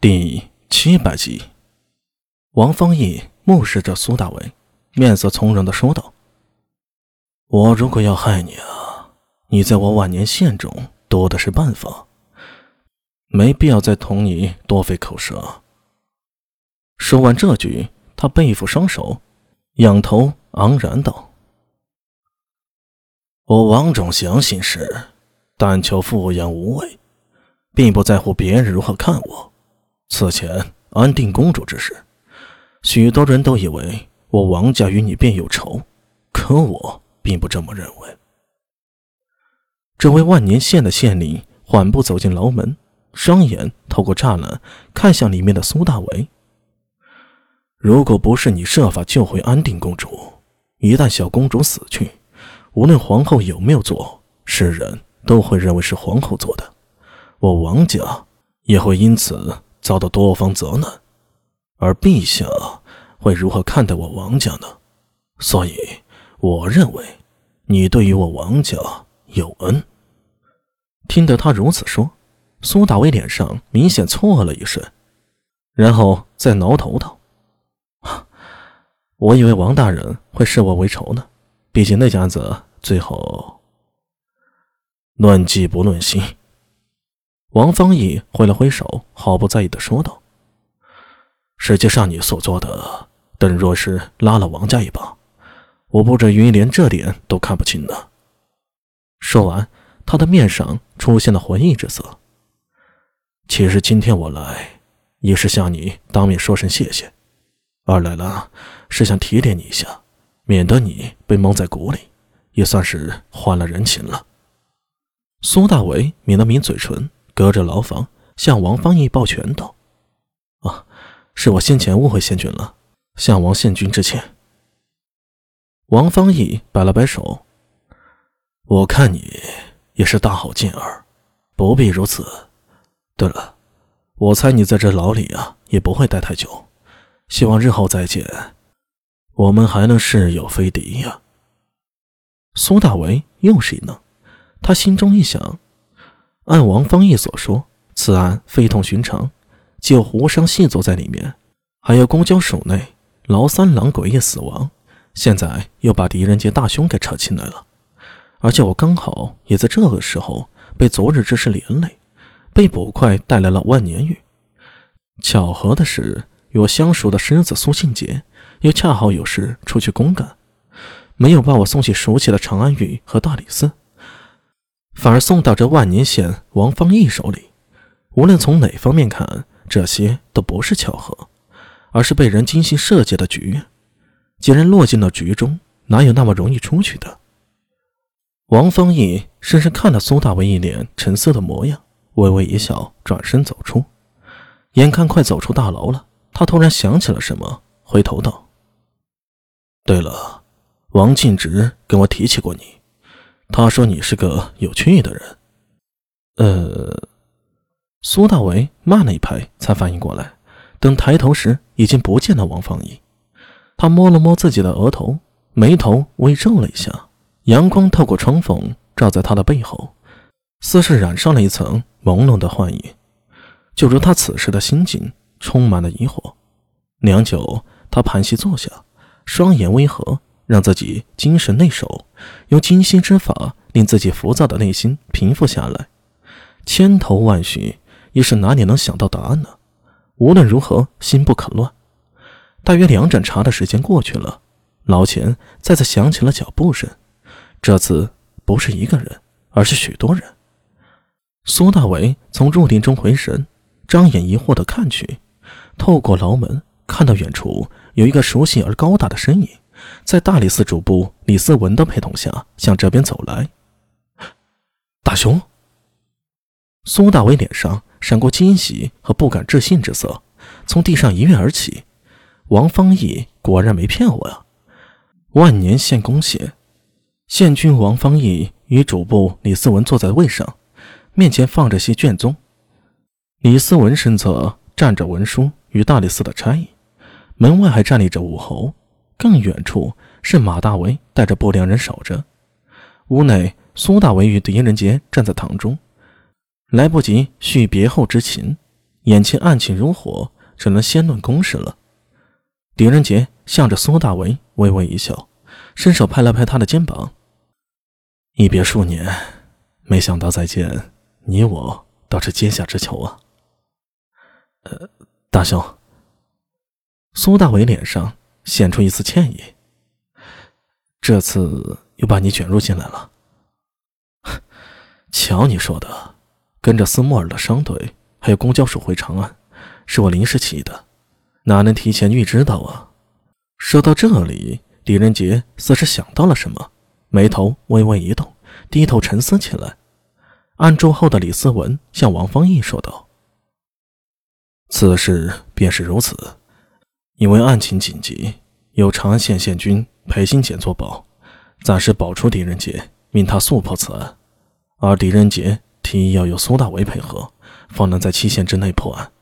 第七百集，王方毅目视着苏大伟，面色从容的说道：“我如果要害你啊，你在我万年县中多的是办法，没必要再同你多费口舌。”说完这句，他背负双手，仰头昂然道：“我王种相信是，但求富养无畏，并不在乎别人如何看我。”此前安定公主之事，许多人都以为我王家与你便有仇，可我并不这么认为。这位万年县的县令缓步走进牢门，双眼透过栅栏看向里面的苏大为。如果不是你设法救回安定公主，一旦小公主死去，无论皇后有没有做，世人都会认为是皇后做的，我王家也会因此。遭到多方责难，而陛下会如何看待我王家呢？所以，我认为你对于我王家有恩。听得他如此说，苏大威脸上明显错愕了一瞬，然后再挠头道：“ 我以为王大人会视我为仇呢，毕竟那家子最后论迹不论心。”王方毅挥了挥手，毫不在意的说道：“实际上，你所做的，等若是拉了王家一把，我不至于连这点都看不清呢。”说完，他的面上出现了回忆之色。其实今天我来，一是向你当面说声谢谢，二来了是想提点你一下，免得你被蒙在鼓里，也算是还了人情了。苏大为抿了抿嘴唇。隔着牢房向王方毅抱拳道：“啊，是我先前误会县君了，向王县君致歉。”王方毅摆了摆手：“我看你也是大好健儿，不必如此。对了，我猜你在这牢里啊也不会待太久，希望日后再见，我们还能是友非敌呀。”苏大为又是一愣，他心中一想。按王方毅所说，此案非同寻常，既有胡商细作在里面，还有公交署内劳三郎诡异死亡，现在又把狄仁杰大兄给扯进来了，而且我刚好也在这个时候被昨日之事连累，被捕快带来了万年玉。巧合的是，与我相熟的狮子苏信杰又恰好有事出去公干，没有把我送去熟悉的长安玉和大理寺。反而送到这万年县王方义手里，无论从哪方面看，这些都不是巧合，而是被人精心设计的局。既然落进了局中，哪有那么容易出去的？王方义深深看了苏大为一脸沉思的模样，微微一笑，转身走出。眼看快走出大楼了，他突然想起了什么，回头道：“对了，王进直跟我提起过你。”他说：“你是个有趣的人。”呃，苏大为慢了一拍，才反应过来，等抬头时，已经不见了王方毅。他摸了摸自己的额头，眉头微皱了一下。阳光透过窗缝照在他的背后，似是染上了一层朦胧的幻影，就如他此时的心境充满了疑惑。良久，他盘膝坐下，双眼微合。让自己精神内守，用精心之法令自己浮躁的内心平复下来。千头万绪，一时哪里能想到答案呢？无论如何，心不可乱。大约两盏茶的时间过去了，牢前再次响起了脚步声。这次不是一个人，而是许多人。苏大伟从入定中回神，张眼疑惑地看去，透过牢门看到远处有一个熟悉而高大的身影。在大理寺主簿李思文的陪同下，向这边走来。大雄，苏大伟脸上闪过惊喜和不敢置信之色，从地上一跃而起。王方毅果然没骗我呀！万年献公县，县君王方毅与主簿李思文坐在位上，面前放着些卷宗。李思文身侧站着文书与大理寺的差役，门外还站立着武侯。更远处是马大为带着不良人守着，屋内苏大为与狄仁杰站在堂中，来不及叙别后之情，眼前案情如火，只能先论公事了。狄仁杰向着苏大为微微一笑，伸手拍了拍他的肩膀：“一别数年，没想到再见，你我倒是阶下之囚啊。”呃，大兄。苏大伟脸上显出一丝歉意。这次又把你卷入进来了。瞧你说的，跟着斯莫尔的商队还有公交署回长安，是我临时起意的，哪能提前预知到啊？说到这里，狄仁杰似是想到了什么，眉头微微一动，低头沉思起来。案桌后的李思文向王方义说道：“此事便是如此，因为案情紧急，有长安县县君。”裴新杰作保，暂时保出狄仁杰，命他速破此案。而狄仁杰提议要有苏大为配合，方能在期限之内破案。